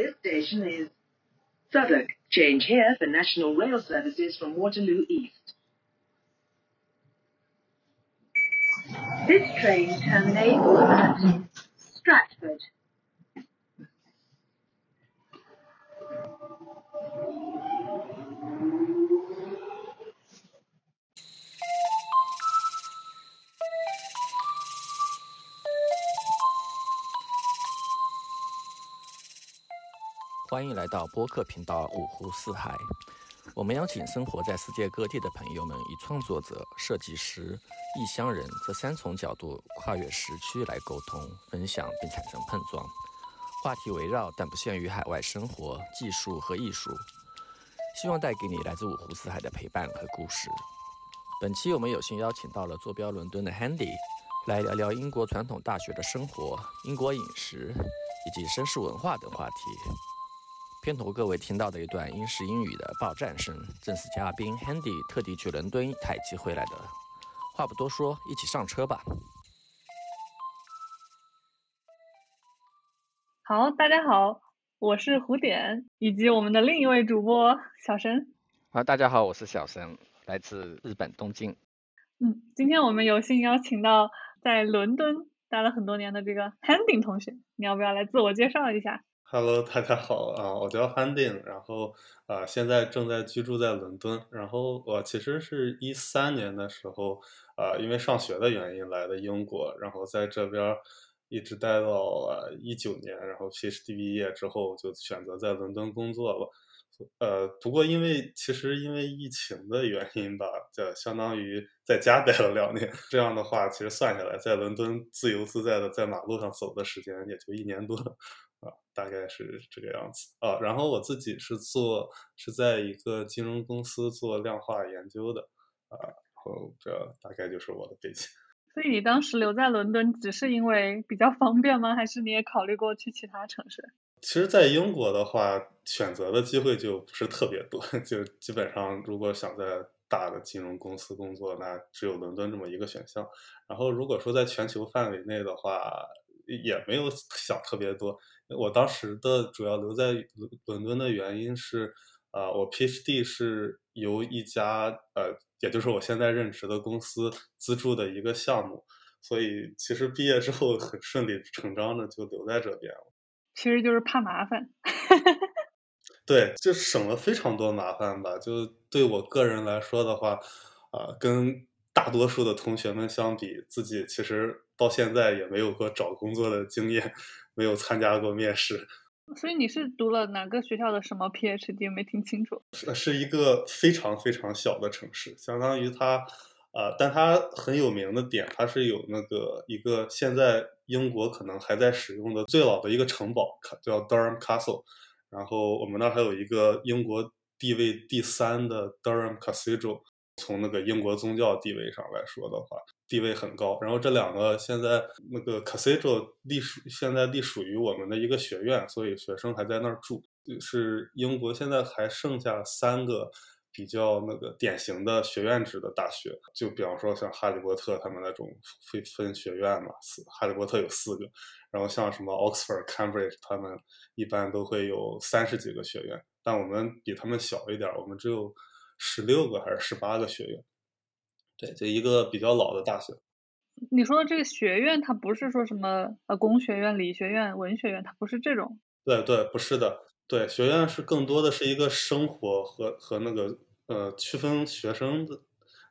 This station is Southwark. Change here for National Rail services from Waterloo East. This train terminates at Stratford. 欢迎来到播客频道五湖四海。我们邀请生活在世界各地的朋友们，以创作者、设计师、异乡人这三重角度跨越时区来沟通、分享并产生碰撞。话题围绕但不限于海外生活、技术和艺术，希望带给你来自五湖四海的陪伴和故事。本期我们有幸邀请到了坐标伦敦的 Handy，来聊聊英国传统大学的生活、英国饮食以及绅士文化等话题。片头各位听到的一段英式英语的爆战声，正是嘉宾 Handy 特地去伦敦采集回来的。话不多说，一起上车吧。好，大家好，我是胡点，以及我们的另一位主播小神。啊，大家好，我是小神，来自日本东京。嗯，今天我们有幸邀请到在伦敦待了很多年的这个 Handy 同学，你要不要来自我介绍一下？Hello，大家好啊，我叫 Handing，然后啊，现在正在居住在伦敦。然后我其实是一三年的时候啊，因为上学的原因来的英国，然后在这边一直待到了一九年，然后 PhD 毕业之后就选择在伦敦工作了。呃，不过因为其实因为疫情的原因吧，就相当于在家待了两年。这样的话，其实算下来，在伦敦自由自在的在马路上走的时间也就一年多。啊，大概是这个样子啊。然后我自己是做是在一个金融公司做量化研究的啊。然后这大概就是我的背景。所以你当时留在伦敦，只是因为比较方便吗？还是你也考虑过去其他城市？其实，在英国的话，选择的机会就不是特别多，就基本上如果想在大的金融公司工作，那只有伦敦这么一个选项。然后，如果说在全球范围内的话，也没有想特别多。我当时的主要留在伦伦敦的原因是，啊，我 PhD 是由一家呃，也就是我现在任职的公司资助的一个项目，所以其实毕业之后很顺理成章的就留在这边了。其实就是怕麻烦。对，就省了非常多麻烦吧。就对我个人来说的话，啊，跟大多数的同学们相比，自己其实到现在也没有过找工作的经验。没有参加过面试，所以你是读了哪个学校的什么 PhD？没听清楚。是是一个非常非常小的城市，相当于它，呃，但它很有名的点，它是有那个一个现在英国可能还在使用的最老的一个城堡，叫 Durham Castle。然后我们那儿还有一个英国地位第三的 Durham Cathedral。从那个英国宗教地位上来说的话，地位很高。然后这两个现在那个 Cathedral 隶属现在隶属于我们的一个学院，所以学生还在那儿住。是英国现在还剩下三个比较那个典型的学院制的大学，就比方说像哈利波特他们那种会分学院嘛，四哈利波特有四个，然后像什么 Oxford、Cambridge 他们一般都会有三十几个学院，但我们比他们小一点，我们只有。十六个还是十八个学院？对，就一个比较老的大学。你说的这个学院，它不是说什么呃工学院、理学院、文学院，它不是这种。对对，不是的。对，学院是更多的是一个生活和和那个呃区分学生的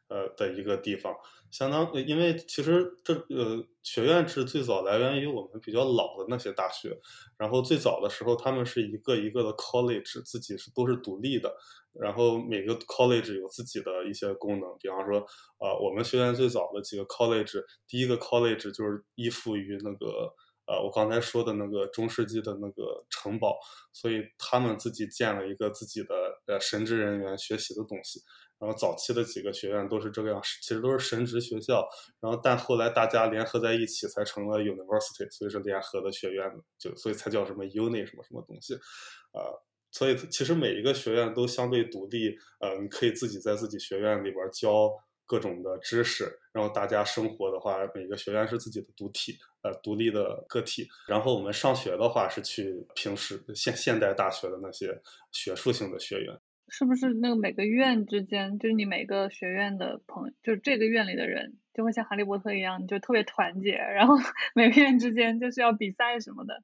呃的一个地方。相当，因为其实这呃学院制最早来源于我们比较老的那些大学，然后最早的时候他们是一个一个的 college，自己是都是独立的，然后每个 college 有自己的一些功能，比方说，呃，我们学院最早的几个 college，第一个 college 就是依附于那个呃我刚才说的那个中世纪的那个城堡，所以他们自己建了一个自己的呃神职人员学习的东西。然后早期的几个学院都是这个样，其实都是神职学校。然后但后来大家联合在一起才成了 university，所以是联合的学院，就所以才叫什么 uni 什么什么东西，呃，所以其实每一个学院都相对独立，呃，你可以自己在自己学院里边教各种的知识，然后大家生活的话，每个学院是自己的独体，呃，独立的个体。然后我们上学的话是去平时现现代大学的那些学术性的学院。是不是那个每个院之间，就是你每个学院的朋友，就是这个院里的人，就会像哈利波特一样，就特别团结，然后 每个院之间就是要比赛什么的。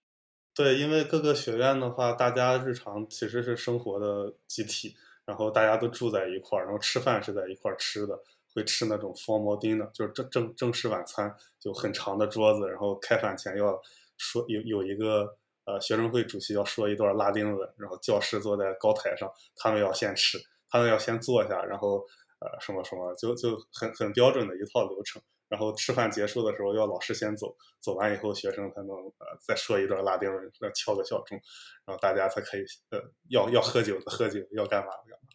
对，因为各个学院的话，大家日常其实是生活的集体，然后大家都住在一块儿，然后吃饭是在一块儿吃的，会吃那种 formal dinner，就是正正正式晚餐，就很长的桌子，然后开饭前要说有有一个。呃，学生会主席要说一段拉丁文，然后教师坐在高台上，他们要先吃，他们要先坐下，然后呃什么什么，就就很很标准的一套流程。然后吃饭结束的时候，要老师先走，走完以后学生才能呃再说一段拉丁文，再敲个小钟，然后大家才可以呃要要喝酒的喝酒，要干嘛的干嘛。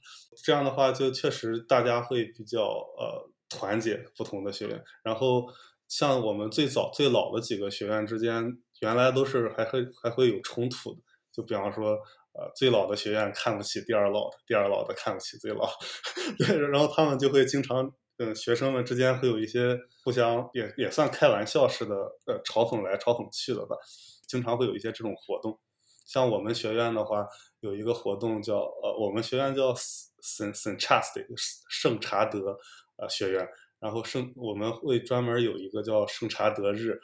这样的话，就确实大家会比较呃团结不同的学院。然后像我们最早最老的几个学院之间。原来都是还会还会有冲突的，就比方说，呃，最老的学院看不起第二老的，第二老的看不起最老，对，然后他们就会经常，嗯，学生们之间会有一些互相也也算开玩笑似的，呃，嘲讽来嘲讽去的吧，经常会有一些这种活动。像我们学院的话，有一个活动叫，呃，我们学院叫圣圣查斯的圣查德呃学院，然后圣我们会专门有一个叫圣查德日。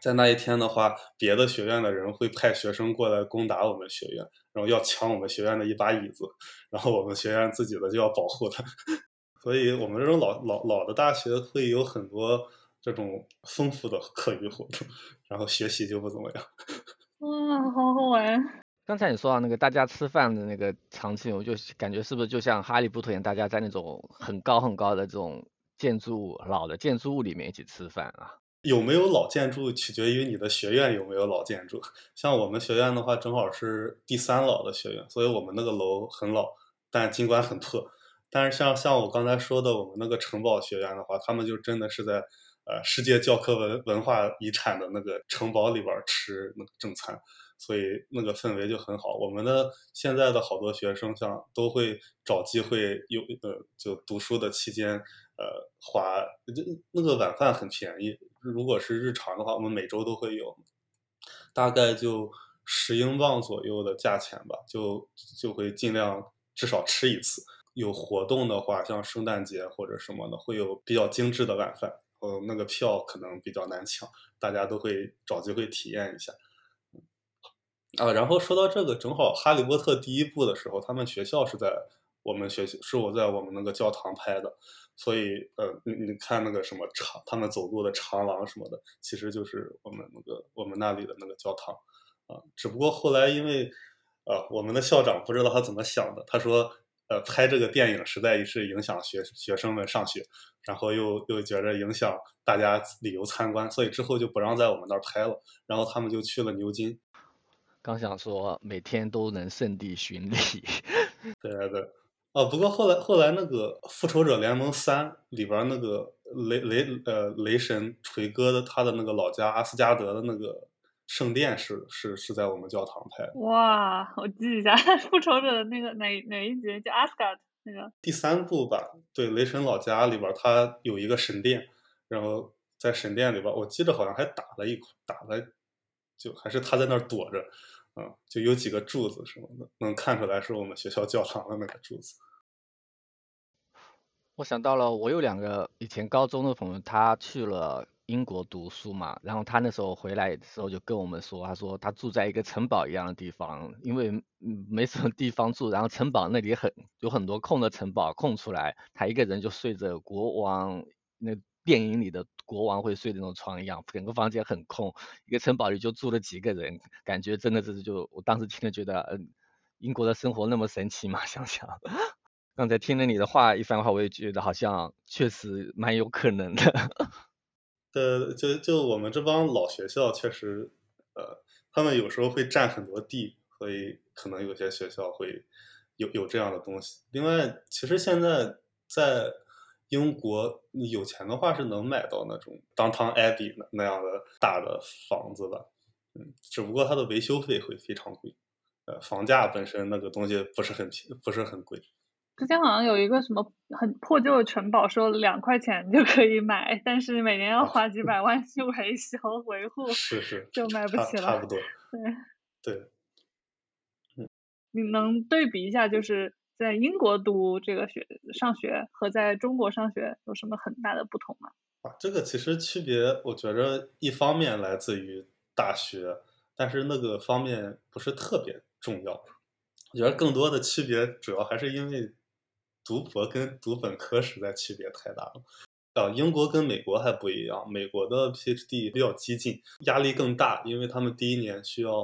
在那一天的话，别的学院的人会派学生过来攻打我们学院，然后要抢我们学院的一把椅子，然后我们学院自己的就要保护他。所以，我们这种老老老的大学会有很多这种丰富的课余活动，然后学习就不怎么样。哇，好好玩！刚才你说到那个大家吃饭的那个场景，我就感觉是不是就像哈利波特一样，大家在那种很高很高的这种建筑物、老的建筑物里面一起吃饭啊？有没有老建筑取决于你的学院有没有老建筑。像我们学院的话，正好是第三老的学院，所以我们那个楼很老，但尽管很破。但是像像我刚才说的，我们那个城堡学院的话，他们就真的是在呃世界教科文文化遗产的那个城堡里边吃那个正餐，所以那个氛围就很好。我们的现在的好多学生，像都会找机会有呃就读书的期间，呃花就那个晚饭很便宜。如果是日常的话，我们每周都会有，大概就十英镑左右的价钱吧，就就会尽量至少吃一次。有活动的话，像圣诞节或者什么的，会有比较精致的晚饭。呃，那个票可能比较难抢，大家都会找机会体验一下。啊，然后说到这个，正好《哈利波特》第一部的时候，他们学校是在我们学校，是我在我们那个教堂拍的。所以，呃，你你看那个什么长，他们走路的长廊什么的，其实就是我们那个我们那里的那个教堂，啊，只不过后来因为，呃，我们的校长不知道他怎么想的，他说，呃，拍这个电影实在是影响学学生们上学，然后又又觉着影响大家旅游参观，所以之后就不让在我们那儿拍了，然后他们就去了牛津。刚想说每天都能圣地巡礼，对 对对。哦，不过后来后来那个《复仇者联盟三》里边那个雷雷呃雷神锤哥的他的那个老家阿斯加德的那个圣殿是是是在我们教堂拍的。哇，我记一下，《复仇者》的那个哪哪一集叫阿斯加德那个？第三部吧，对，雷神老家里边他有一个神殿，然后在神殿里边，我记得好像还打了一打了，就还是他在那儿躲着。嗯，就有几个柱子什么的，能看出来是我们学校教堂的那个柱子。我想到了，我有两个以前高中的朋友，他去了英国读书嘛，然后他那时候回来的时候就跟我们说，他说他住在一个城堡一样的地方，因为没什么地方住，然后城堡那里很有很多空的城堡空出来，他一个人就睡着国王那。电影里的国王会睡那种床一样，整个房间很空，一个城堡里就住了几个人，感觉真的是就我当时听了觉得，嗯，英国的生活那么神奇吗？想想，刚才听了你的话一番话，我也觉得好像确实蛮有可能的。呃，就就我们这帮老学校确实，呃，他们有时候会占很多地，所以可能有些学校会有有这样的东西。另外，其实现在在。英国，你有钱的话是能买到那种 Downtown Abbey 那那样的大的房子的，嗯，只不过它的维修费会非常贵，呃，房价本身那个东西不是很便，不是很贵，之前好像有一个什么很破旧的城堡，说两块钱就可以买，但是每年要花几百万去维修维护，是是，就买不起了。差不多。对，对，你能对比一下，就是在英国读这个学上学和在中国上学有什么很大的不同吗？啊，这个其实区别，我觉着一方面来自于大学，但是那个方面不是特别重要。我觉得更多的区别主要还是因为读博跟读本科实在区别太大了。啊，英国跟美国还不一样，美国的 PhD 比较激进，压力更大，因为他们第一年需要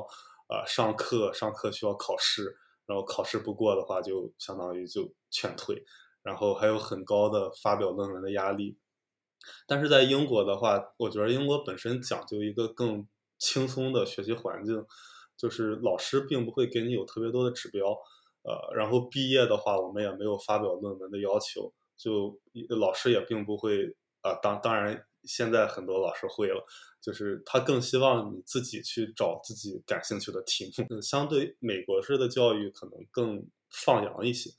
呃上课，上课需要考试，然后考试不过的话就相当于就劝退，然后还有很高的发表论文的压力。但是在英国的话，我觉得英国本身讲究一个更轻松的学习环境，就是老师并不会给你有特别多的指标，呃，然后毕业的话，我们也没有发表论文的要求，就老师也并不会啊、当当然现在很多老师会了，就是他更希望你自己去找自己感兴趣的题目，嗯相对美国式的教育可能更放羊一些。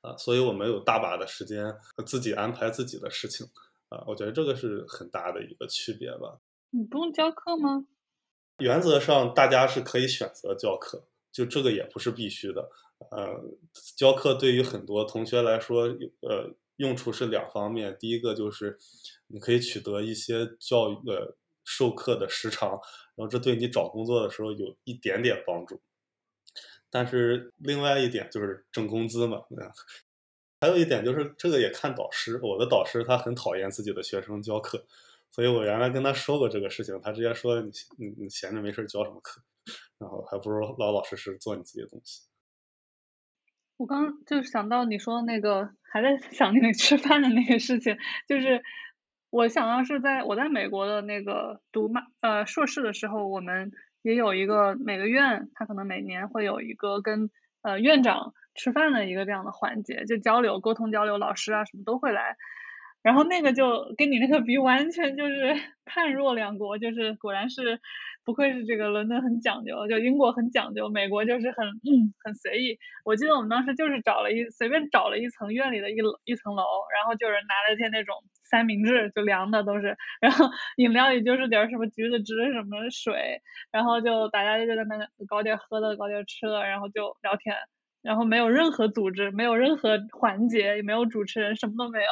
啊，所以我们有大把的时间自己安排自己的事情，啊，我觉得这个是很大的一个区别吧。你不用教课吗？原则上大家是可以选择教课，就这个也不是必须的。呃，教课对于很多同学来说，呃，用处是两方面。第一个就是你可以取得一些教育呃授课的时长，然后这对你找工作的时候有一点点帮助。但是另外一点就是挣工资嘛，对吧还有一点就是这个也看导师。我的导师他很讨厌自己的学生教课，所以我原来跟他说过这个事情，他直接说你你你闲着没事教什么课，然后还不如老老实实做你自己的东西。我刚就是想到你说的那个，还在想那个吃饭的那个事情，就是我想到是在我在美国的那个读马呃硕士的时候，我们也有一个每个院，他可能每年会有一个跟呃院长吃饭的一个这样的环节，就交流沟通交流，老师啊什么都会来。然后那个就跟你那个比，完全就是 判若两国，就是果然是不愧是这个伦敦很讲究，就英国很讲究，美国就是很嗯很随意。我记得我们当时就是找了一随便找了一层院里的一一层楼，然后就是拿了些那种三明治，就凉的都是，然后 饮料也就是点儿什么橘子汁什么水，然后就大家就在那搞点喝的，搞点吃的，然后就聊天，然后没有任何组织，没有任何环节，也没有主持人，什么都没有。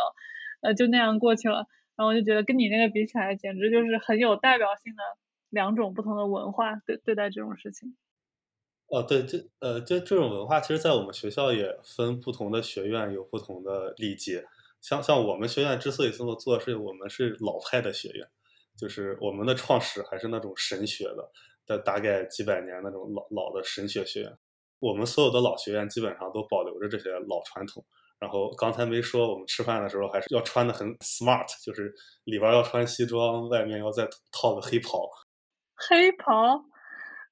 呃，就那样过去了。然后我就觉得跟你那个比起来，简直就是很有代表性的两种不同的文化对对待这种事情。哦，对，这呃，就这种文化，其实在我们学校也分不同的学院有不同的礼节。像像我们学院之所以这么做，是我们是老派的学院，就是我们的创始还是那种神学的，的大概几百年那种老老的神学学院。我们所有的老学院基本上都保留着这些老传统。然后刚才没说，我们吃饭的时候还是要穿的很 smart，就是里边要穿西装，外面要再套个黑袍。黑袍？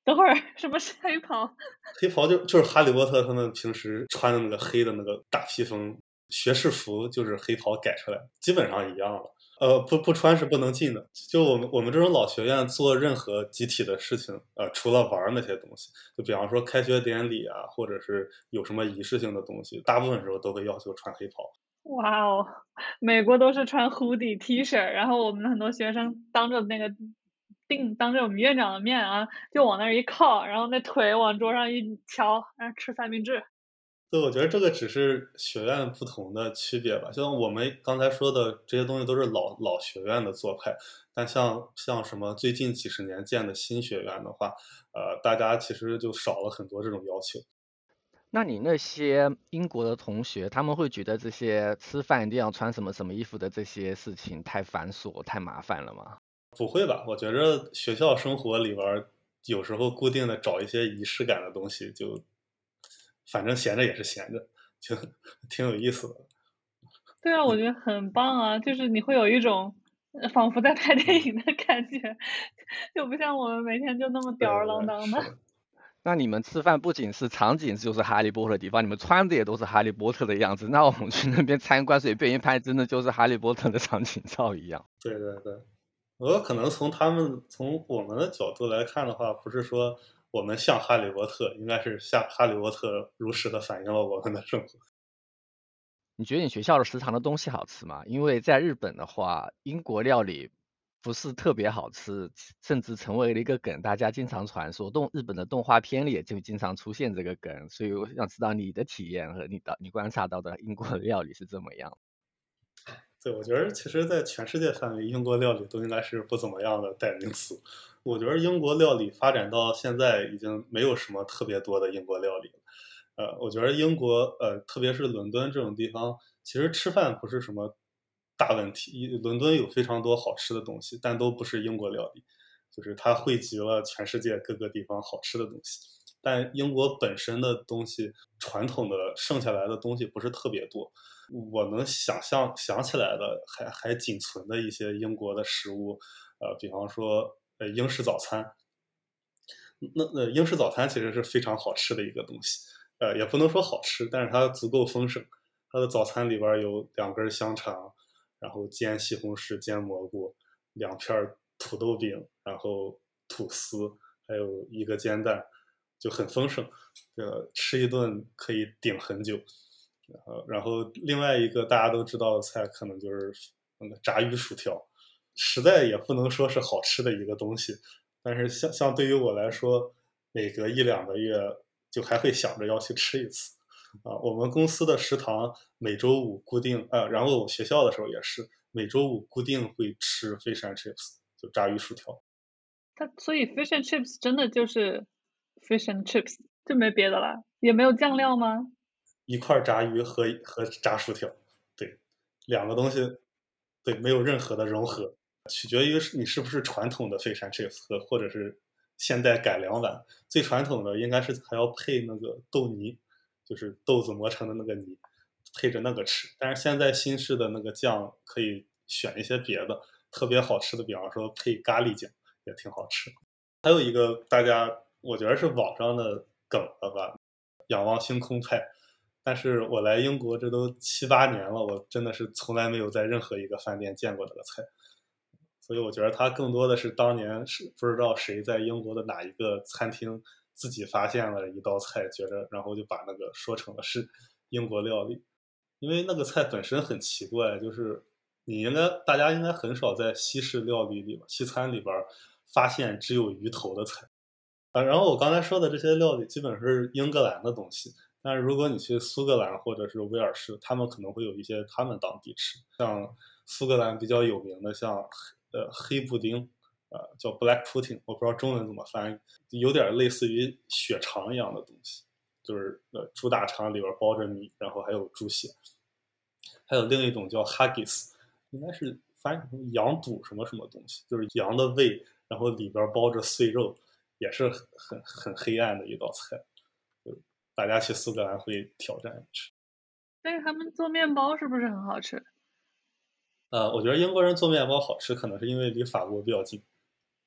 等会儿什么是黑袍？黑袍就就是哈利波特他们平时穿的那个黑的那个大披风，学士服就是黑袍改出来，基本上一样了。呃，不不穿是不能进的。就我们我们这种老学院做任何集体的事情，呃，除了玩那些东西，就比方说开学典礼啊，或者是有什么仪式性的东西，大部分时候都会要求穿黑袍。哇哦，美国都是穿 hoodie T 恤，然后我们很多学生当着那个定当着我们院长的面啊，就往那儿一靠，然后那腿往桌上一敲，然后吃三明治。对，我觉得这个只是学院不同的区别吧。就像我们刚才说的这些东西都是老老学院的做派，但像像什么最近几十年建的新学院的话，呃，大家其实就少了很多这种要求。那你那些英国的同学，他们会觉得这些吃饭一定要穿什么什么衣服的这些事情太繁琐、太麻烦了吗？不会吧？我觉着学校生活里边儿有时候固定的找一些仪式感的东西，就反正闲着也是闲着，就 挺有意思的。对啊，我觉得很棒啊，就是你会有一种呃仿佛在拍电影的感觉，就不像我们每天就那么吊儿郎当的那你们吃饭不仅是场景就是哈利波特的地方，你们穿的也都是哈利波特的样子。那我们去那边参观，随便一拍，真的就是哈利波特的场景照一样。对对对，我可能从他们从我们的角度来看的话，不是说我们像哈利波特，应该是像哈利波特如实的反映了我们的生活。你觉得你学校的食堂的东西好吃吗？因为在日本的话，英国料理不是特别好吃，甚至成为了一个梗，大家经常传说。动日本的动画片里也就经常出现这个梗，所以我想知道你的体验和你的你观察到的英国料理是怎么样。对，我觉得其实，在全世界范围，英国料理都应该是不怎么样的代名词。我觉得英国料理发展到现在，已经没有什么特别多的英国料理了。呃，我觉得英国，呃，特别是伦敦这种地方，其实吃饭不是什么大问题。伦敦有非常多好吃的东西，但都不是英国料理，就是它汇集了全世界各个地方好吃的东西。但英国本身的东西，传统的剩下来的东西不是特别多。我能想象想起来的，还还仅存的一些英国的食物，呃，比方说呃英式早餐。那那英式早餐其实是非常好吃的一个东西，呃，也不能说好吃，但是它足够丰盛。它的早餐里边有两根香肠，然后煎西红柿、煎蘑菇，两片土豆饼，然后吐司，还有一个煎蛋，就很丰盛。呃，吃一顿可以顶很久。然后，然后另外一个大家都知道的菜，可能就是那个炸鱼薯条，实在也不能说是好吃的一个东西，但是像像对于我来说，每隔一两个月就还会想着要去吃一次。啊，我们公司的食堂每周五固定，呃，然后我学校的时候也是每周五固定会吃 fish and chips，就炸鱼薯条。它所以 fish and chips 真的就是 fish and chips，就没别的了，也没有酱料吗？一块炸鱼和和炸薯条，对，两个东西，对，没有任何的融合，取决于是你是不是传统的 fish and chips 和或者是现代改良版。最传统的应该是还要配那个豆泥，就是豆子磨成的那个泥，配着那个吃。但是现在新式的那个酱可以选一些别的特别好吃的，比方说配咖喱酱也挺好吃。还有一个大家我觉得是网上的梗了吧，仰望星空派。但是我来英国这都七八年了，我真的是从来没有在任何一个饭店见过这个菜，所以我觉得它更多的是当年是不知道谁在英国的哪一个餐厅自己发现了一道菜，觉得然后就把那个说成了是英国料理，因为那个菜本身很奇怪，就是你应该大家应该很少在西式料理里边、西餐里边发现只有鱼头的菜啊。然后我刚才说的这些料理基本是英格兰的东西。但是如果你去苏格兰或者是威尔士，他们可能会有一些他们当地吃，像苏格兰比较有名的，像呃黑布丁，呃叫 black pudding，我不知道中文怎么翻译，有点类似于血肠一样的东西，就是呃猪大肠里边包着米，然后还有猪血。还有另一种叫 haggis，应该是翻译成羊肚什么什么东西，就是羊的胃，然后里边包着碎肉，也是很很黑暗的一道菜。大家去苏格兰会挑战吃，但是他们做面包是不是很好吃？呃，我觉得英国人做面包好吃，可能是因为离法国比较近。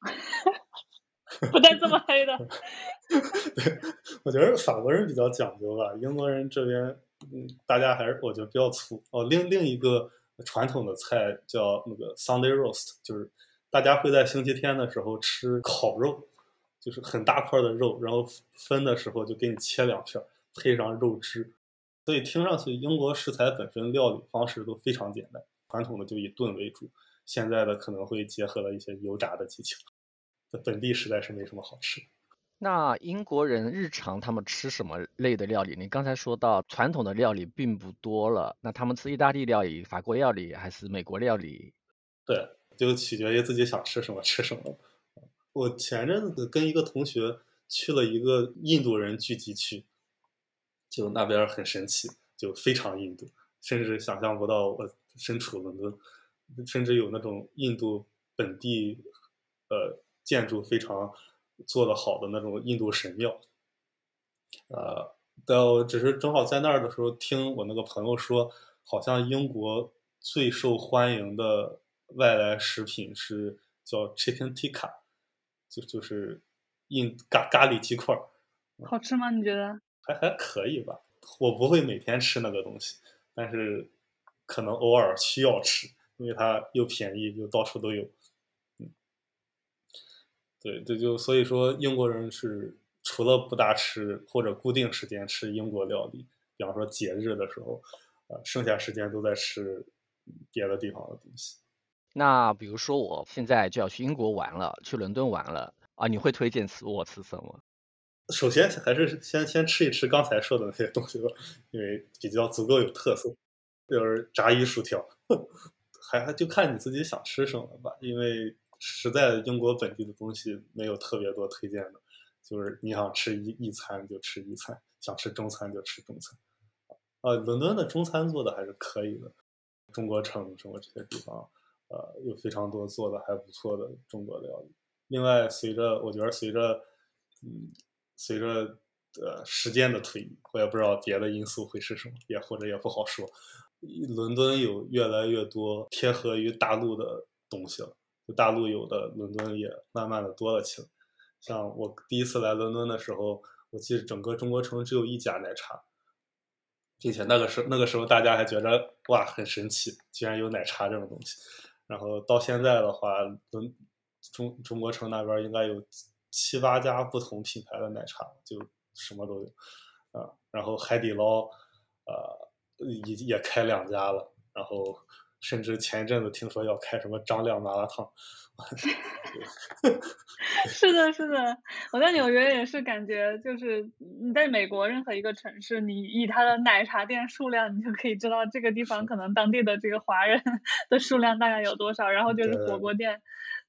不带这么黑的。对，我觉得法国人比较讲究吧，英国人这边，嗯，大家还是我觉得比较粗。哦，另另一个传统的菜叫那个 Sunday roast，就是大家会在星期天的时候吃烤肉。就是很大块的肉，然后分的时候就给你切两片，配上肉汁，所以听上去英国食材本身料理方式都非常简单，传统的就以炖为主，现在的可能会结合了一些油炸的技巧，在本地实在是没什么好吃。那英国人日常他们吃什么类的料理？你刚才说到传统的料理并不多了，那他们吃意大利料理、法国料理还是美国料理？对，就取决于自己想吃什么吃什么。我前阵子跟一个同学去了一个印度人聚集区，就那边很神奇，就非常印度，甚至想象不到我身处伦敦，甚至有那种印度本地呃建筑非常做得好的那种印度神庙，呃，但我只是正好在那儿的时候，听我那个朋友说，好像英国最受欢迎的外来食品是叫 Chicken Tikka。就就是印咖咖喱鸡块儿，好吃吗？你觉得？还还可以吧。我不会每天吃那个东西，但是可能偶尔需要吃，因为它又便宜又到处都有。嗯，对这，就所以说英国人是除了不大吃或者固定时间吃英国料理，比方说节日的时候，呃，剩下时间都在吃别的地方的东西。那比如说我现在就要去英国玩了，去伦敦玩了啊，你会推荐吃沃茨森吗？首先还是先先吃一吃刚才说的那些东西吧，因为比较足够有特色，就是炸鱼薯条，还还就看你自己想吃什么吧。因为实在英国本地的东西没有特别多推荐的，就是你想吃一一餐就吃一餐，想吃中餐就吃中餐。呃，伦敦的中餐做的还是可以的，中国城什么这些地方，呃，有非常多做的还不错的中国料理。另外，随着我觉得随着，嗯。随着呃时间的推移，我也不知道别的因素会是什么，也或者也不好说。伦敦有越来越多贴合于大陆的东西了，就大陆有的，伦敦也慢慢的多了起来。像我第一次来伦敦的时候，我记得整个中国城只有一家奶茶，并且那个时那个时候大家还觉得哇很神奇，居然有奶茶这种东西。然后到现在的话，伦中中国城那边应该有。七八家不同品牌的奶茶，就什么都有，啊，然后海底捞，呃，也也开两家了，然后甚至前一阵子听说要开什么张亮麻辣烫，是的，是的，我在纽约也是感觉，就是你在美国任何一个城市，你以它的奶茶店数量，你就可以知道这个地方可能当地的这个华人的数量大概有多少，然后就是火锅店。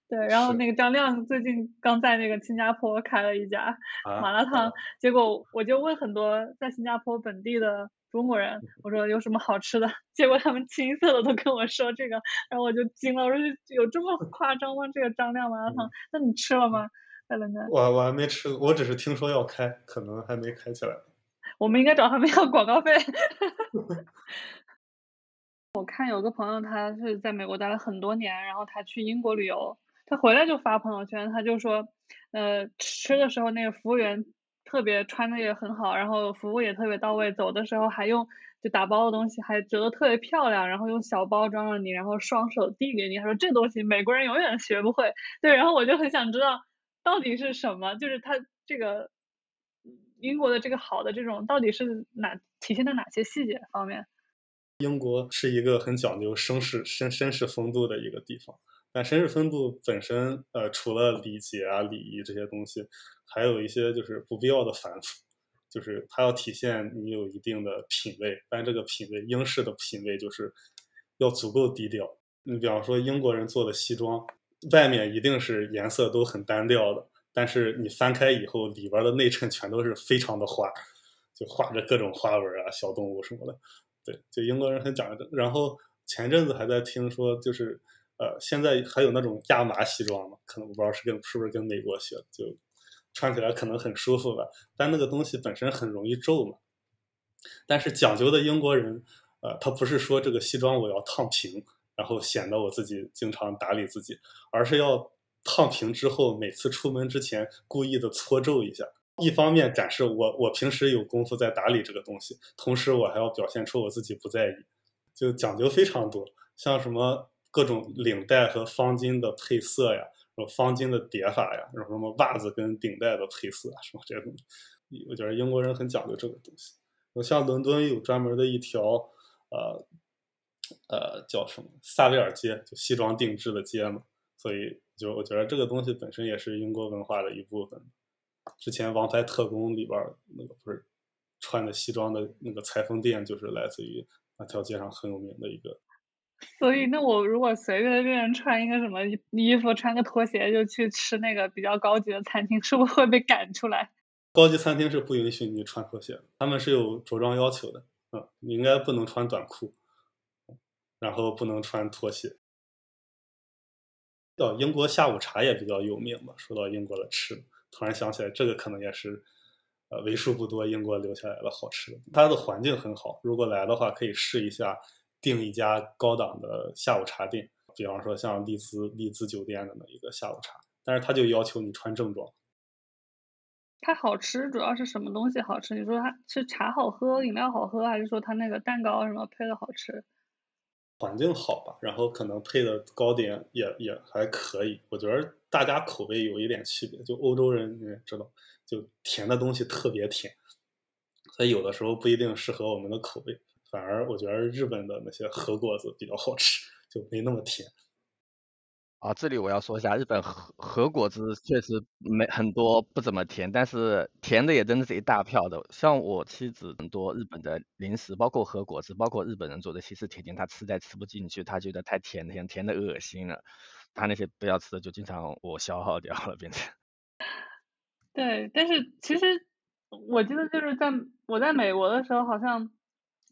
对，然后那个张亮最近刚在那个新加坡开了一家麻辣烫，结果我就问很多在新加坡本地的中国人，我说有什么好吃的，结果他们青涩的都跟我说这个，然后我就惊了，我说有这么夸张吗？这个张亮麻辣烫，那你吃了吗？在伦敦？我我还没吃，我只是听说要开，可能还没开起来。我们应该找他们要广告费。我看有个朋友，他是在美国待了很多年，然后他去英国旅游。他回来就发朋友圈，他就说，呃，吃的时候那个服务员特别穿的也很好，然后服务也特别到位，走的时候还用就打包的东西还折的特别漂亮，然后用小包装了你，然后双手递给你，他说这东西美国人永远学不会。对，然后我就很想知道到底是什么，就是他这个英国的这个好的这种到底是哪体现在哪些细节方面？英国是一个很讲究绅士绅绅士风度的一个地方。但绅士风度本身，呃，除了礼节啊、礼仪这些东西，还有一些就是不必要的繁复，就是它要体现你有一定的品味。但这个品味，英式的品味就是要足够低调。你比方说英国人做的西装，外面一定是颜色都很单调的，但是你翻开以后，里边的内衬全都是非常的花，就画着各种花纹啊、小动物什么的。对，就英国人很讲究。然后前阵子还在听说，就是。呃，现在还有那种亚麻西装嘛？可能我不知道是跟是不是跟美国学的，就穿起来可能很舒服吧。但那个东西本身很容易皱嘛。但是讲究的英国人，呃，他不是说这个西装我要烫平，然后显得我自己经常打理自己，而是要烫平之后，每次出门之前故意的搓皱一下，一方面展示我我平时有功夫在打理这个东西，同时我还要表现出我自己不在意，就讲究非常多，像什么。各种领带和方巾的配色呀，然后方巾的叠法呀，然后什么袜子跟顶带的配色啊，什么这些东西，我觉得英国人很讲究这个东西。我像伦敦有专门的一条，呃，呃，叫什么萨维尔街，就西装定制的街嘛，所以就我觉得这个东西本身也是英国文化的一部分。之前《王牌特工》里边那个不是穿的西装的那个裁缝店，就是来自于那条街上很有名的一个。所以，那我如果随随便便穿一个什么衣服，穿个拖鞋就去吃那个比较高级的餐厅，是不是会被赶出来？高级餐厅是不允许你穿拖鞋，他们是有着装要求的。嗯，你应该不能穿短裤，然后不能穿拖鞋。到，英国下午茶也比较有名嘛。说到英国的吃，突然想起来，这个可能也是呃为数不多英国留下来的好吃的。它的环境很好，如果来的话可以试一下。订一家高档的下午茶店，比方说像丽兹丽兹酒店的那一个下午茶，但是他就要求你穿正装。它好吃主要是什么东西好吃？你说它是茶好喝，饮料好喝，还是说它那个蛋糕什么配的好吃？环境好吧，然后可能配的糕点也也还可以。我觉得大家口味有一点区别，就欧洲人你也知道，就甜的东西特别甜，所以有的时候不一定适合我们的口味。反而我觉得日本的那些和果子比较好吃，就没那么甜。啊，这里我要说一下，日本和和果子确实没很多不怎么甜，但是甜的也真的是一大票的。像我妻子很多日本的零食，包括和果子，包括日本人做的西式甜点，她吃在吃不进去，她觉得太甜甜甜的恶心了。她那些不要吃的就经常我消耗掉了，变成。对，但是其实我记得就是在我在美国的时候，好像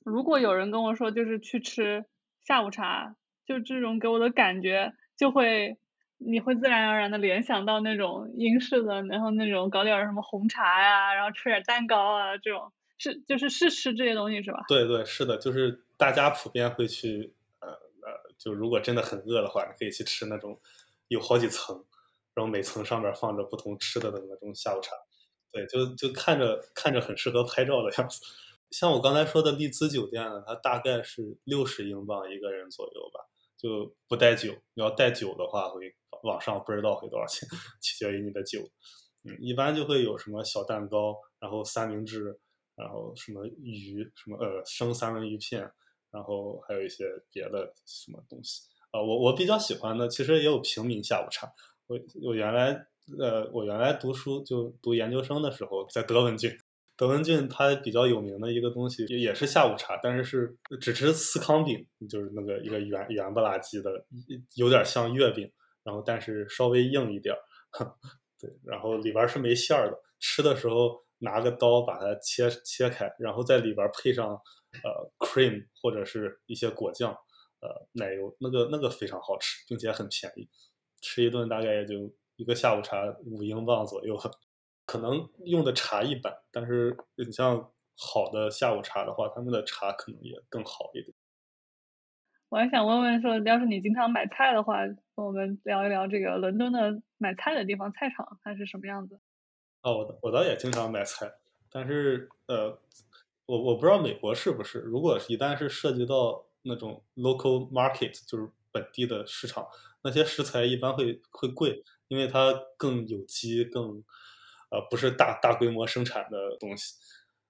如果有人跟我说就是去吃下午茶，就这种给我的感觉。就会，你会自然而然的联想到那种英式的，然后那种搞点什么红茶呀，然后吃点蛋糕啊，这种是就是是吃这些东西是吧？对对是的，就是大家普遍会去，呃呃，就如果真的很饿的话，你可以去吃那种有好几层，然后每层上面放着不同吃的的那种下午茶，对，就就看着看着很适合拍照的样子。像我刚才说的丽兹酒店呢，它大概是六十英镑一个人左右吧。就不带酒，你要带酒的话，会网上不知道会多少钱，取决于你的酒。嗯，一般就会有什么小蛋糕，然后三明治，然后什么鱼，什么呃生三文鱼片，然后还有一些别的什么东西。啊，我我比较喜欢的，其实也有平民下午茶。我我原来呃我原来读书就读研究生的时候，在德文郡。德文郡它比较有名的一个东西也是下午茶，但是是只吃司康饼，就是那个一个圆圆不拉几的，有点像月饼，然后但是稍微硬一点，对，然后里边是没馅儿的，吃的时候拿个刀把它切切开，然后在里边配上呃 cream 或者是一些果酱，呃奶油，那个那个非常好吃，并且很便宜，吃一顿大概也就一个下午茶五英镑左右。可能用的茶一般，但是你像好的下午茶的话，他们的茶可能也更好一点。我还想问问说，要是你经常买菜的话，跟我们聊一聊这个伦敦的买菜的地方，菜场它是什么样子？哦，我我倒也经常买菜，但是呃，我我不知道美国是不是，如果一旦是涉及到那种 local market，就是本地的市场，那些食材一般会会贵，因为它更有机，更。呃，不是大大规模生产的东西，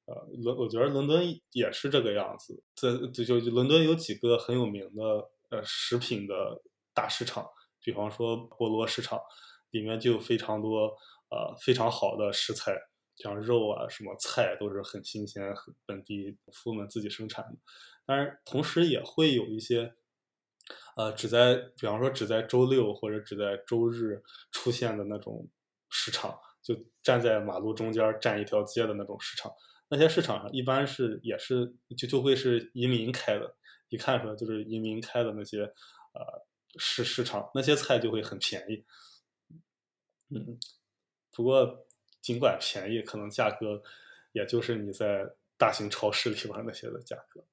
呃，伦我觉得伦敦也是这个样子。这就就伦敦有几个很有名的呃食品的大市场，比方说波罗市场，里面就有非常多呃非常好的食材，像肉啊什么菜都是很新鲜，本地夫们自己生产的。当然，同时也会有一些呃只在比方说只在周六或者只在周日出现的那种市场。就站在马路中间占一条街的那种市场，那些市场上一般是也是就就会是移民开的，一看出来就是移民开的那些呃市市场，那些菜就会很便宜。嗯，不过尽管便宜，可能价格也就是你在大型超市里边那些的价格，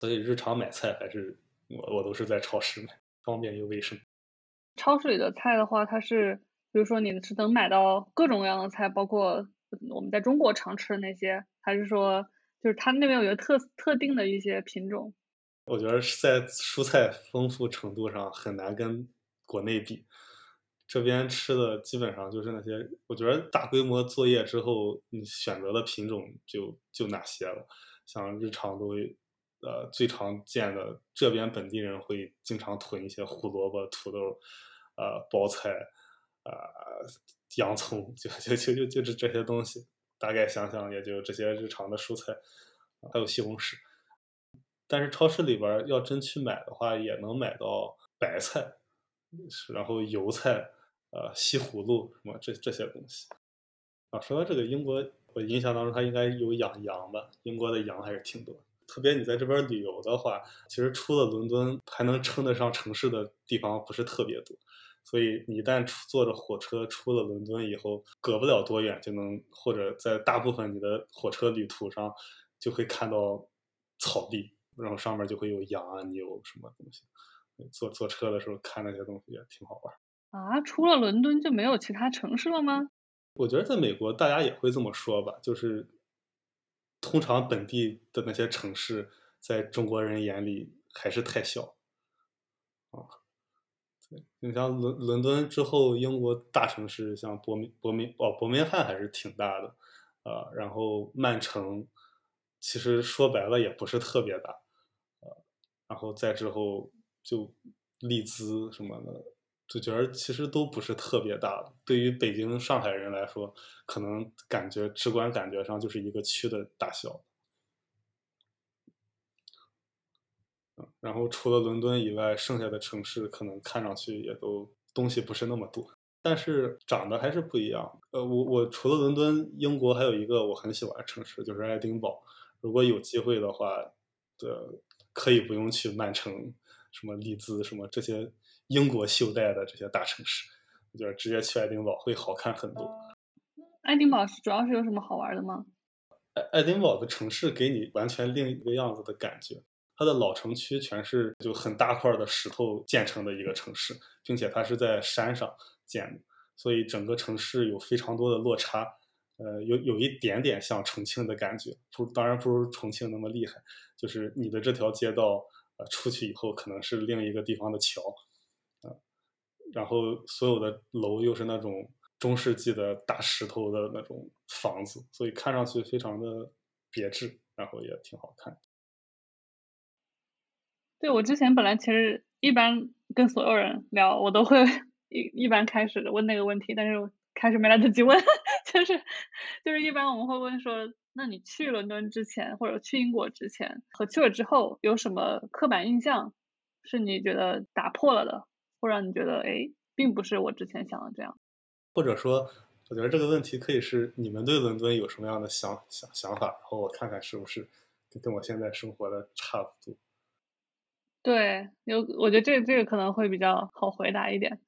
所以日常买菜还是我我都是在超市买，方便又卫生。超市里的菜的话，它是。比如说，你是能买到各种各样的菜，包括我们在中国常吃的那些，还是说，就是它那边有一个特特定的一些品种？我觉得是在蔬菜丰富程度上很难跟国内比。这边吃的基本上就是那些，我觉得大规模作业之后，你选择的品种就就那些了。像日常都呃最常见的，这边本地人会经常囤一些胡萝卜、土豆、呃包菜。呃，洋葱就就就就就是这些东西，大概想想也就这些日常的蔬菜，还有西红柿。但是超市里边要真去买的话，也能买到白菜，然后油菜，呃，西葫芦什么这这些东西。啊，说到这个英国，我印象当中它应该有养羊吧？英国的羊还是挺多。特别你在这边旅游的话，其实出了伦敦还能称得上城市的地方不是特别多。所以你一旦出坐着火车出了伦敦以后，隔不了多远就能，或者在大部分你的火车旅途上，就会看到草地，然后上面就会有羊啊、牛什么东西。坐坐车的时候看那些东西也挺好玩。啊，出了伦敦就没有其他城市了吗？我觉得在美国大家也会这么说吧，就是通常本地的那些城市，在中国人眼里还是太小啊。你像伦伦敦之后，英国大城市像伯明伯明哦伯明翰还是挺大的，呃，然后曼城其实说白了也不是特别大，然后再之后就利兹什么的，就觉得其实都不是特别大的。对于北京、上海人来说，可能感觉直观感觉上就是一个区的大小。然后除了伦敦以外，剩下的城市可能看上去也都东西不是那么多，但是长得还是不一样。呃，我我除了伦敦，英国还有一个我很喜欢的城市就是爱丁堡。如果有机会的话，的可以不用去曼城、什么利兹、什么这些英国袖带的这些大城市，我觉得直接去爱丁堡会好看很多。爱丁堡是主要是有什么好玩的吗？爱爱丁堡的城市给你完全另一个样子的感觉。它的老城区全是就很大块的石头建成的一个城市，并且它是在山上建的，所以整个城市有非常多的落差，呃，有有一点点像重庆的感觉，不，当然不如重庆那么厉害。就是你的这条街道，呃，出去以后可能是另一个地方的桥，啊，然后所有的楼又是那种中世纪的大石头的那种房子，所以看上去非常的别致，然后也挺好看。对我之前本来其实一般跟所有人聊，我都会一一般开始问那个问题，但是开始没来得及问，就是就是一般我们会问说，那你去伦敦之前或者去英国之前和去了之后有什么刻板印象是你觉得打破了的，或让你觉得哎并不是我之前想的这样，或者说我觉得这个问题可以是你们对伦敦有什么样的想想想法，然后我看看是不是跟我现在生活的差不多。对，有我觉得这这个可能会比较好回答一点。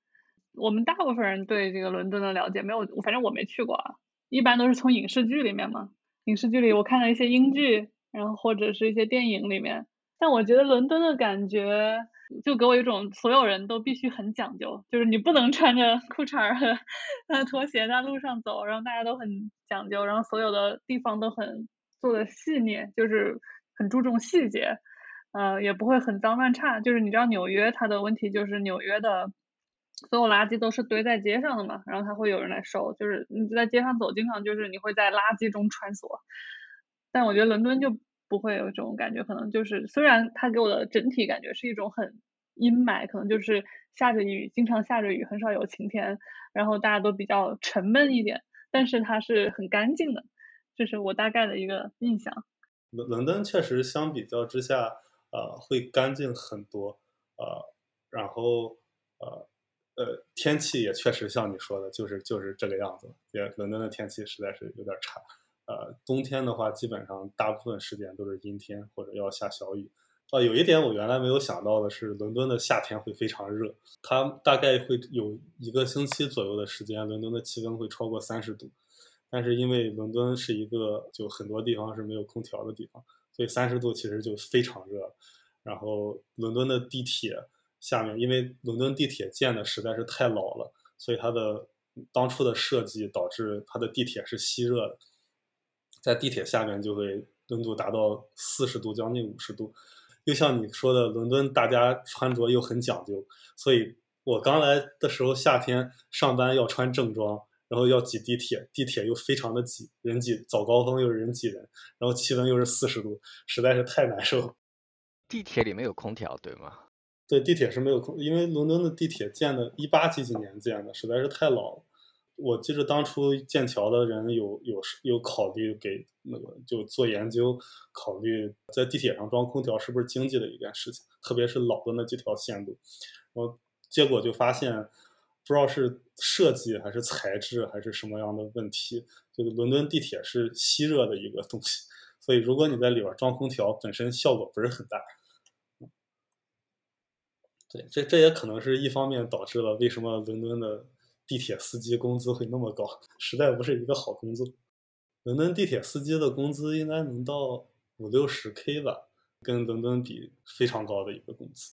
我们大部分人对这个伦敦的了解没有，反正我没去过啊，一般都是从影视剧里面嘛。影视剧里我看了一些英剧，然后或者是一些电影里面。但我觉得伦敦的感觉就给我一种所有人都必须很讲究，就是你不能穿着裤衩和呃拖鞋在路上走，然后大家都很讲究，然后所有的地方都很做的细腻，就是很注重细节。呃，也不会很脏乱差，就是你知道纽约它的问题就是纽约的所有垃圾都是堆在街上的嘛，然后它会有人来收，就是你就在街上走，经常就是你会在垃圾中穿梭。但我觉得伦敦就不会有这种感觉，可能就是虽然它给我的整体感觉是一种很阴霾，可能就是下着雨，经常下着雨，很少有晴天，然后大家都比较沉闷一点，但是它是很干净的，这是我大概的一个印象。伦伦敦确实相比较之下。呃，会干净很多，呃，然后呃呃，天气也确实像你说的，就是就是这个样子。也伦敦的天气实在是有点差，呃，冬天的话，基本上大部分时间都是阴天或者要下小雨。啊，有一点我原来没有想到的是，伦敦的夏天会非常热，它大概会有一个星期左右的时间，伦敦的气温会超过三十度。但是因为伦敦是一个就很多地方是没有空调的地方。所以三十度其实就非常热，然后伦敦的地铁下面，因为伦敦地铁建的实在是太老了，所以它的当初的设计导致它的地铁是吸热的，在地铁下面就会温度达到四十度，将近五十度。又像你说的，伦敦大家穿着又很讲究，所以我刚来的时候夏天上班要穿正装。然后要挤地铁，地铁又非常的挤，人挤，早高峰又是人挤人，然后气温又是四十度，实在是太难受。地铁里没有空调，对吗？对，地铁是没有空，因为伦敦的地铁建的，一八几几年建的，实在是太老了。我记得当初建桥的人有有有考虑给那个就做研究，考虑在地铁上装空调是不是经济的一件事情，特别是老的那几条线路，然后结果就发现。不知道是设计还是材质还是什么样的问题，这个伦敦地铁是吸热的一个东西，所以如果你在里边装空调，本身效果不是很大。对，这这也可能是一方面导致了为什么伦敦的地铁司机工资会那么高，实在不是一个好工作。伦敦地铁司机的工资应该能到五六十 K 吧，跟伦敦比非常高的一个工资。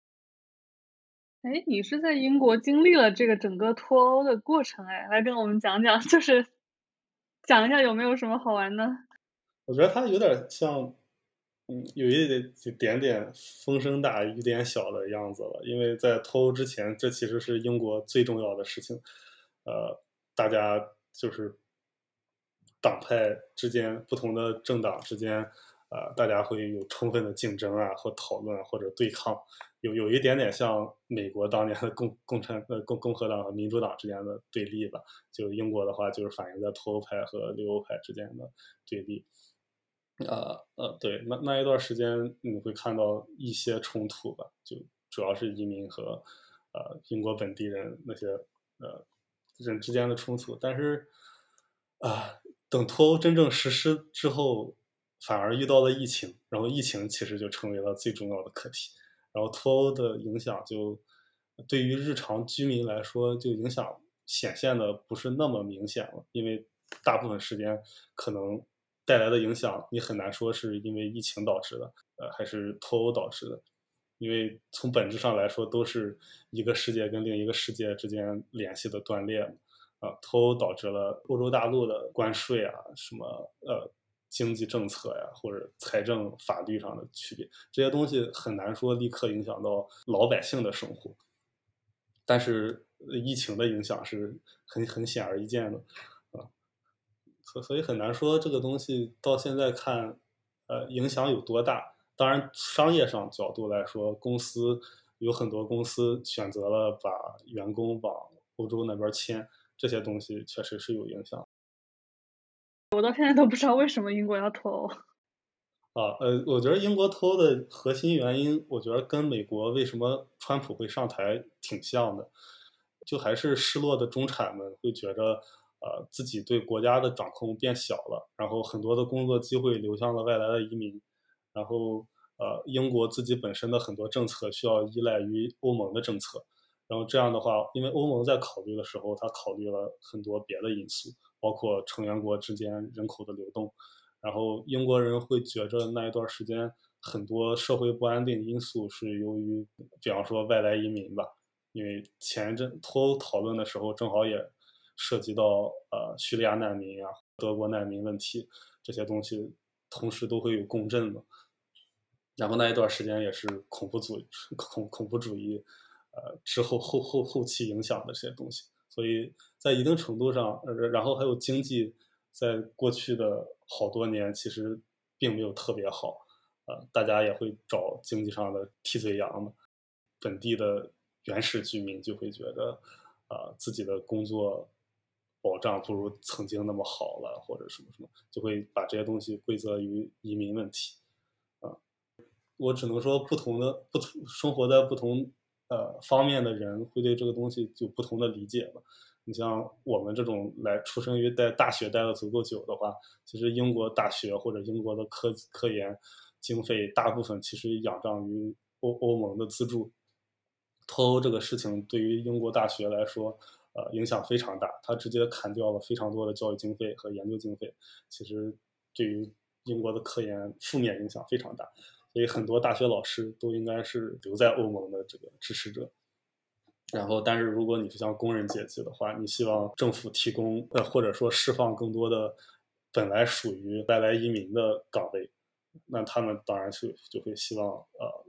哎，你是在英国经历了这个整个脱欧的过程，哎，来跟我们讲讲，就是讲一下有没有什么好玩的？我觉得它有点像，嗯，有一点点点风声大雨点小的样子了。因为在脱欧之前，这其实是英国最重要的事情，呃，大家就是党派之间不同的政党之间，呃，大家会有充分的竞争啊，或讨论或者对抗，有有一点点像美国当年的共共产呃共共和党和民主党之间的对立吧。就英国的话，就是反映在脱欧派和留欧派之间的对立。呃呃，对，那那一段时间你会看到一些冲突吧，就主要是移民和呃英国本地人那些呃人之间的冲突。但是啊，等脱欧真正实施之后，反而遇到了疫情，然后疫情其实就成为了最重要的课题。然后脱欧的影响就对于日常居民来说，就影响显现的不是那么明显了，因为大部分时间可能。带来的影响，你很难说是因为疫情导致的，呃，还是脱欧导致的，因为从本质上来说，都是一个世界跟另一个世界之间联系的断裂，啊，脱欧导致了欧洲大陆的关税啊，什么呃经济政策呀，或者财政法律上的区别，这些东西很难说立刻影响到老百姓的生活，但是疫情的影响是很很显而易见的。啊所所以很难说这个东西到现在看，呃，影响有多大。当然，商业上角度来说，公司有很多公司选择了把员工往欧洲那边迁，这些东西确实是有影响。我到现在都不知道为什么英国要脱欧。啊，呃，我觉得英国脱欧的核心原因，我觉得跟美国为什么川普会上台挺像的，就还是失落的中产们会觉着。呃，自己对国家的掌控变小了，然后很多的工作机会流向了外来的移民，然后呃，英国自己本身的很多政策需要依赖于欧盟的政策，然后这样的话，因为欧盟在考虑的时候，他考虑了很多别的因素，包括成员国之间人口的流动，然后英国人会觉着那一段时间很多社会不安定因素是由于，比方说外来移民吧，因为前阵脱欧讨论的时候正好也。涉及到呃叙利亚难民啊、德国难民问题这些东西，同时都会有共振的。然后那一段时间也是恐怖主、恐恐怖主义，呃之后后后后期影响的这些东西。所以在一定程度上，呃，然后还有经济，在过去的好多年其实并没有特别好，呃，大家也会找经济上的替罪羊嘛。本地的原始居民就会觉得，呃，自己的工作。保障不如曾经那么好了，或者什么什么，就会把这些东西归责于移民问题，啊，我只能说不同的不同生活在不同呃方面的人会对这个东西有不同的理解吧。你像我们这种来出生于在大学待的足够久的话，其实英国大学或者英国的科科研经费大部分其实仰仗于欧欧盟的资助。脱欧这个事情对于英国大学来说。呃，影响非常大，它直接砍掉了非常多的教育经费和研究经费，其实对于英国的科研负面影响非常大，所以很多大学老师都应该是留在欧盟的这个支持者。然后，但是如果你是像工人阶级的话，你希望政府提供呃或者说释放更多的本来属于外来移民的岗位，那他们当然是就会希望呃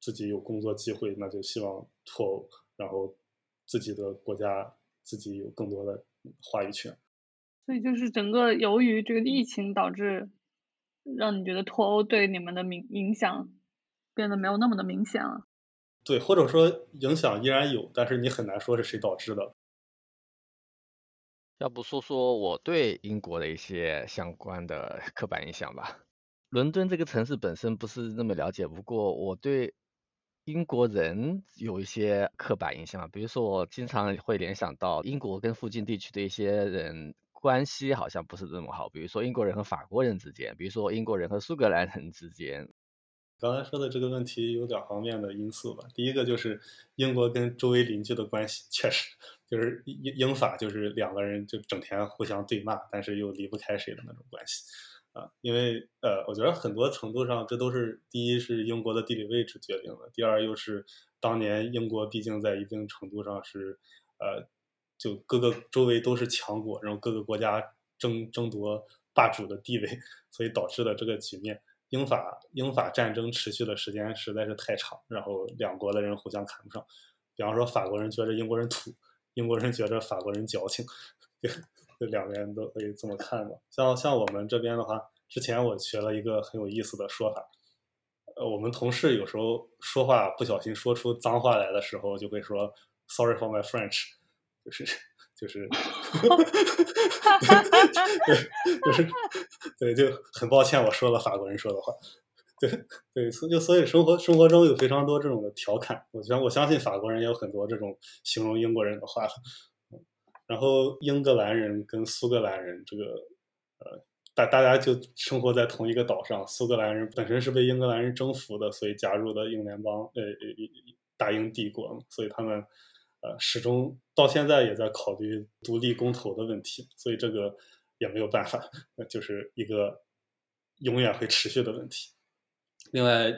自己有工作机会，那就希望脱欧，然后自己的国家。自己有更多的话语权，所以就是整个由于这个疫情导致，让你觉得脱欧对你们的影影响变得没有那么的明显了。对，或者说影响依然有，但是你很难说是谁导致的。要不说说我对英国的一些相关的 刻板印象吧。伦敦这个城市本身不是那么了解，不过我对。英国人有一些刻板印象，比如说我经常会联想到英国跟附近地区的一些人关系好像不是这么好，比如说英国人和法国人之间，比如说英国人和苏格兰人之间。刚才说的这个问题有两方面的因素吧，第一个就是英国跟周围邻居的关系确实就是英英法就是两个人就整天互相对骂，但是又离不开谁的那种关系。啊，因为呃，我觉得很多程度上，这都是第一是英国的地理位置决定的，第二又是当年英国毕竟在一定程度上是，呃，就各个周围都是强国，然后各个国家争争夺霸主的地位，所以导致的这个局面。英法英法战争持续的时间实在是太长，然后两国的人互相看不上，比方说法国人觉得英国人土，英国人觉得法国人矫情。这两边都可以这么看吧。像像我们这边的话，之前我学了一个很有意思的说法，呃，我们同事有时候说话不小心说出脏话来的时候，就会说 “Sorry for my French”，就是 就是，对就是 对，就很抱歉我说了法国人说的话。对对，所就所以生活生活中有非常多这种的调侃，我相我相信法国人也有很多这种形容英国人的话。然后英格兰人跟苏格兰人这个呃，大大家就生活在同一个岛上。苏格兰人本身是被英格兰人征服的，所以加入的英联邦，呃，大英帝国嘛，所以他们呃始终到现在也在考虑独立公投的问题，所以这个也没有办法，就是一个永远会持续的问题。另外，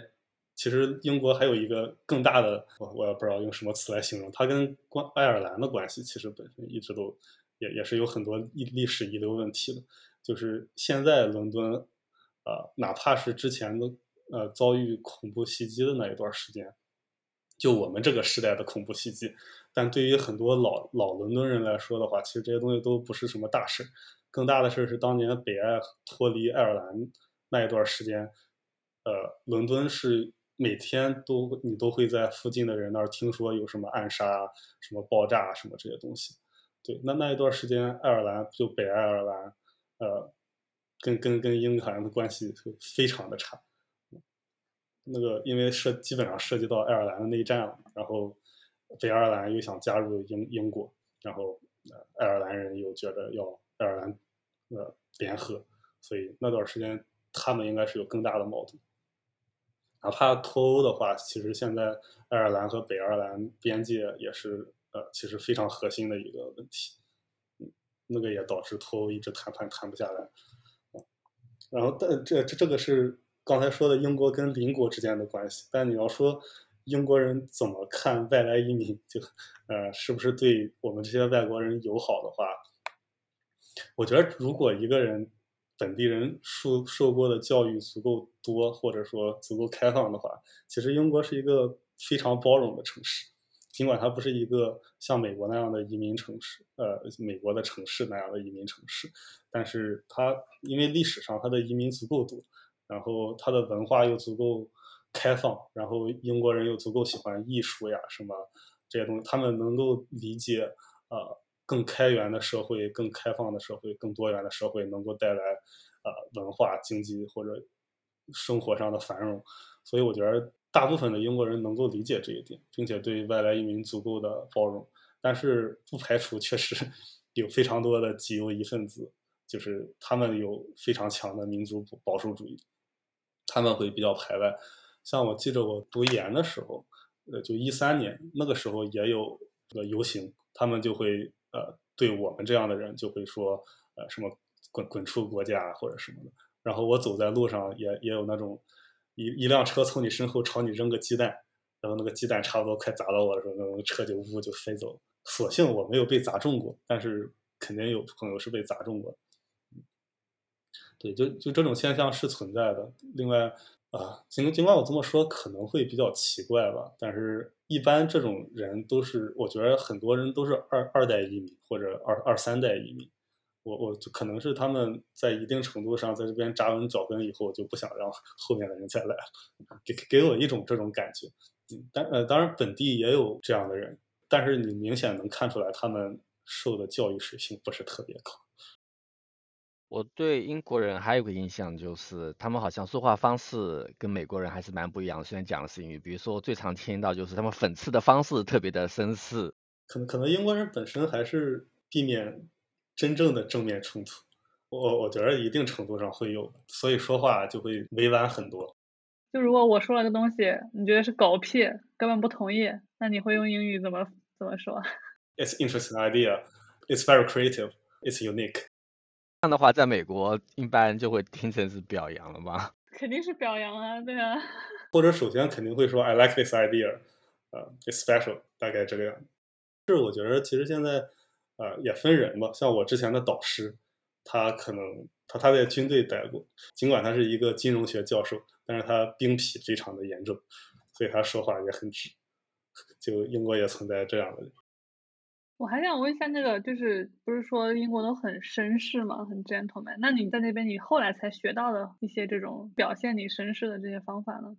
其实英国还有一个更大的，我我也不知道用什么词来形容，它跟关爱尔兰的关系其实本身一直都也也是有很多历历史遗留问题的。就是现在伦敦，呃，哪怕是之前的呃遭遇恐怖袭击的那一段时间，就我们这个时代的恐怖袭击，但对于很多老老伦敦人来说的话，其实这些东西都不是什么大事。更大的事是当年北爱脱离爱尔兰那一段时间。呃，伦敦是每天都你都会在附近的人那儿听说有什么暗杀、什么爆炸、什么这些东西。对，那那一段时间，爱尔兰就北爱尔兰，呃，跟跟跟英格兰的关系非常的差。那个因为涉基本上涉及到爱尔兰的内战了，然后北爱尔兰又想加入英英国，然后爱尔兰人又觉得要爱尔兰呃联合，所以那段时间他们应该是有更大的矛盾。哪怕脱欧的话，其实现在爱尔兰和北爱尔兰边界也是呃，其实非常核心的一个问题。嗯，那个也导致脱欧一直谈判谈不下来。然后，但这这这个是刚才说的英国跟邻国之间的关系。但你要说英国人怎么看外来移民，就呃，是不是对我们这些外国人友好的话，我觉得如果一个人。本地人受受过的教育足够多，或者说足够开放的话，其实英国是一个非常包容的城市。尽管它不是一个像美国那样的移民城市，呃，美国的城市那样的移民城市，但是它因为历史上它的移民足够多，然后它的文化又足够开放，然后英国人又足够喜欢艺术呀什么这些东西，他们能够理解啊。更开源的社会、更开放的社会、更多元的社会，能够带来呃文化、经济或者生活上的繁荣。所以我觉得大部分的英国人能够理解这一点，并且对外来移民足够的包容。但是不排除确实有非常多的极右翼分子，就是他们有非常强的民族保守主义，他们会比较排外。像我记着我读研的时候，呃，就一三年那个时候也有个游行，他们就会。呃，对我们这样的人就会说，呃，什么滚滚出国家或者什么的。然后我走在路上也也有那种，一一辆车从你身后朝你扔个鸡蛋，然后那个鸡蛋差不多快砸到我的时候，那种车就呜就飞走。所幸我没有被砸中过，但是肯定有朋友是被砸中过。对，就就这种现象是存在的。另外。啊，尽尽管我这么说可能会比较奇怪吧，但是一般这种人都是，我觉得很多人都是二二代移民或者二二三代移民，我我就可能是他们在一定程度上在这边扎稳脚跟以后就不想让 后面的人再来了，给给我一种这种感觉。嗯，但呃当然本地也有这样的人，但是你明显能看出来他们受的教育水平不是特别高。我对英国人还有个印象，就是他们好像说话方式跟美国人还是蛮不一样。虽然讲的是英语，比如说最常听到就是他们讽刺的方式特别的绅士。可能可能英国人本身还是避免真正的正面冲突，我我觉得一定程度上会有，所以说话就会委婉很多。就如果我说了个东西，你觉得是狗屁，根本不同意，那你会用英语怎么怎么说？It's interesting idea. It's very creative. It's unique. 这样的话，在美国一般就会听成是表扬了吧？肯定是表扬啊，对啊。或者首先肯定会说 I like this idea，呃，it's special，大概这个样。是我觉得其实现在，呃，也分人吧。像我之前的导师，他可能他他在军队待过，尽管他是一个金融学教授，但是他兵痞非常的严重，所以他说话也很直。就英国也存在这样的人。我还想问一下，那个就是不是说英国都很绅士吗？很 gentleman。那你在那边，你后来才学到的一些这种表现你绅士的这些方法呢？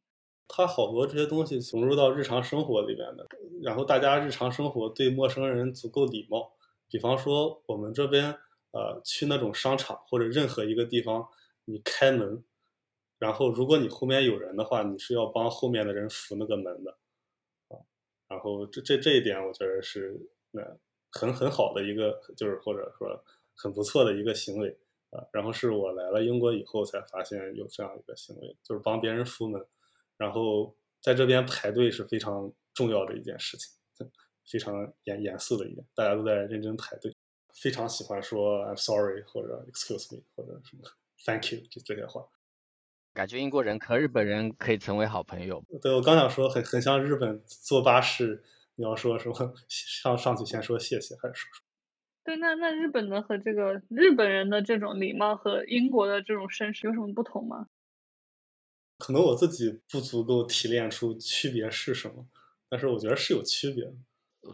他好多这些东西融入到日常生活里边的，然后大家日常生活对陌生人足够礼貌。比方说我们这边，呃，去那种商场或者任何一个地方，你开门，然后如果你后面有人的话，你是要帮后面的人扶那个门的，啊，然后这这这一点我觉得是那很很好的一个，就是或者说很不错的一个行为啊。然后是我来了英国以后才发现有这样一个行为，就是帮别人扶门。然后在这边排队是非常重要的一件事情，非常严严肃的一件，大家都在认真排队，非常喜欢说 I'm sorry 或者 Excuse me 或者什么 Thank you 就这些话。感觉英国人和日本人可以成为好朋友。对我刚想说，很很像日本坐巴士，你要说什么 上上去先说谢谢还是说？对，那那日本的和这个日本人的这种礼貌和英国的这种绅士有什么不同吗？可能我自己不足够提炼出区别是什么，但是我觉得是有区别。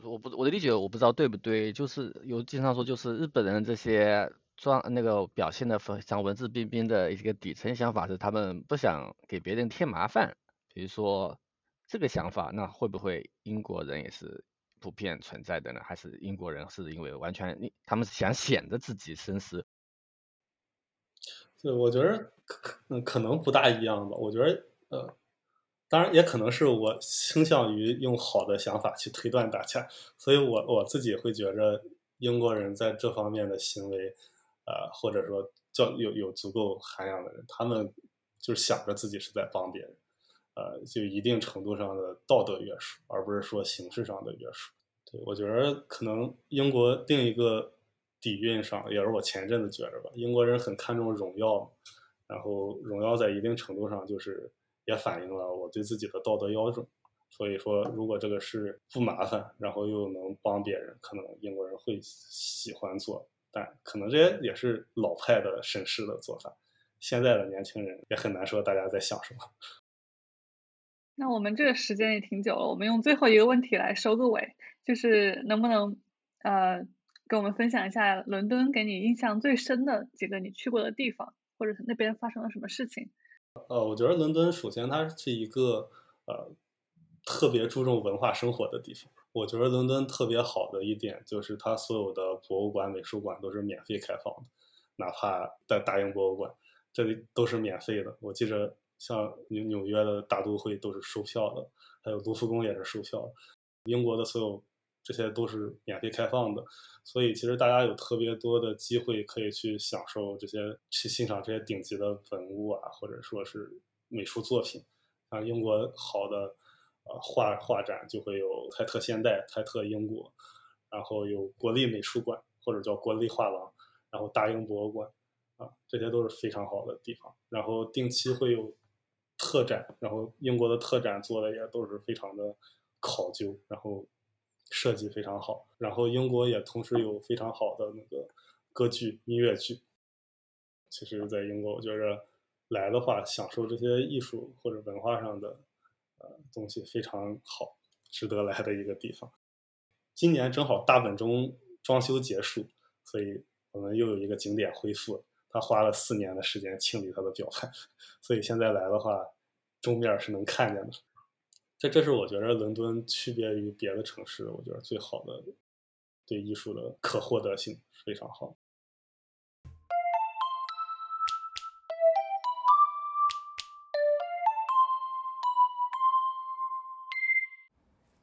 我不我的理解我不知道对不对，就是有经常说就是日本人这些装那个表现的像文质彬彬的一个底层想法是他们不想给别人添麻烦。比如说这个想法，那会不会英国人也是普遍存在的呢？还是英国人是因为完全他们想显得自己绅士？对，我觉得可可能不大一样吧。我觉得呃，当然也可能是我倾向于用好的想法去推断大家，所以我我自己会觉着英国人在这方面的行为，呃，或者说叫有有足够涵养的人，他们就是想着自己是在帮别人，呃，就一定程度上的道德约束，而不是说形式上的约束。对我觉得可能英国另一个。底蕴上也是我前阵子觉着吧，英国人很看重荣耀，然后荣耀在一定程度上就是也反映了我对自己的道德标准。所以说，如果这个事不麻烦，然后又能帮别人，可能英国人会喜欢做。但可能这些也是老派的绅士的做法，现在的年轻人也很难说大家在想什么。那我们这个时间也挺久了，我们用最后一个问题来收个尾，就是能不能呃。跟我们分享一下伦敦给你印象最深的几个你去过的地方，或者那边发生了什么事情？呃，我觉得伦敦首先它是一个呃特别注重文化生活的地方。我觉得伦敦特别好的一点就是它所有的博物馆、美术馆都是免费开放的，哪怕在大英博物馆，这里都是免费的。我记着像纽纽约的大都会都是收票的，还有卢浮宫也是收票。英国的所有。这些都是免费开放的，所以其实大家有特别多的机会可以去享受这些，去欣赏这些顶级的文物啊，或者说是美术作品。像英国好的呃画画展就会有泰特现代、泰特英国，然后有国立美术馆或者叫国立画廊，然后大英博物馆啊，这些都是非常好的地方。然后定期会有特展，然后英国的特展做的也都是非常的考究，然后。设计非常好，然后英国也同时有非常好的那个歌剧、音乐剧。其实，在英国，我觉着来的话，享受这些艺术或者文化上的呃东西非常好，值得来的一个地方。今年正好大本钟装修结束，所以我们又有一个景点恢复了。他花了四年的时间清理他的表盘，所以现在来的话，钟面是能看见的。这这是我觉得伦敦区别于别的城市，我觉得最好的对艺术的可获得性非常好。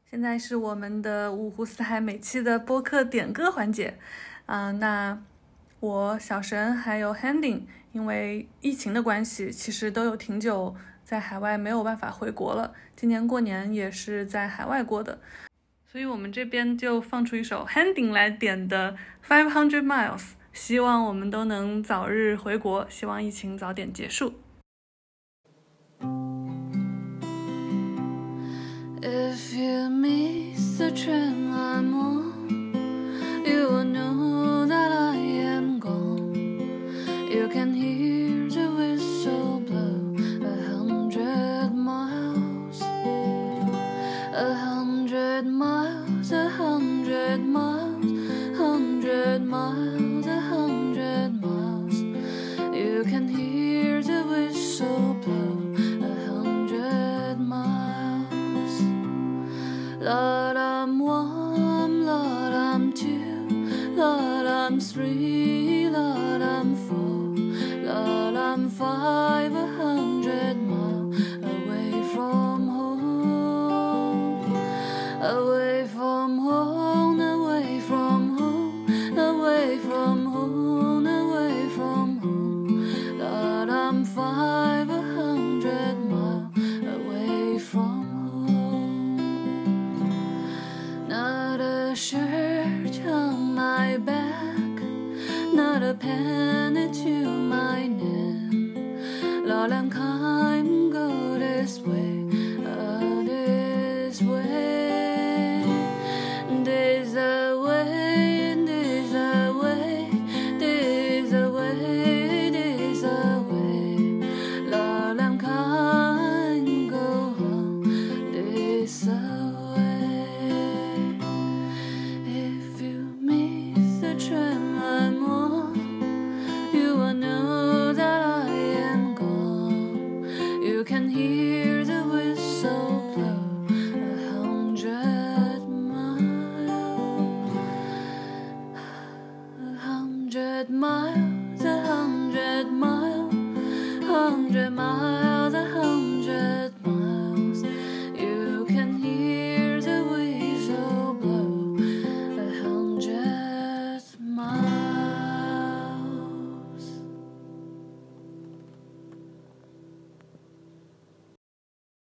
现在是我们的五湖四海每期的播客点歌环节，啊，那我小神还有 Handing，因为疫情的关系，其实都有挺久。在海外没有办法回国了，今年过年也是在海外过的，所以我们这边就放出一首 Handing 来点的 Five Hundred Miles，希望我们都能早日回国，希望疫情早点结束。If you miss the train I'm on, you know free.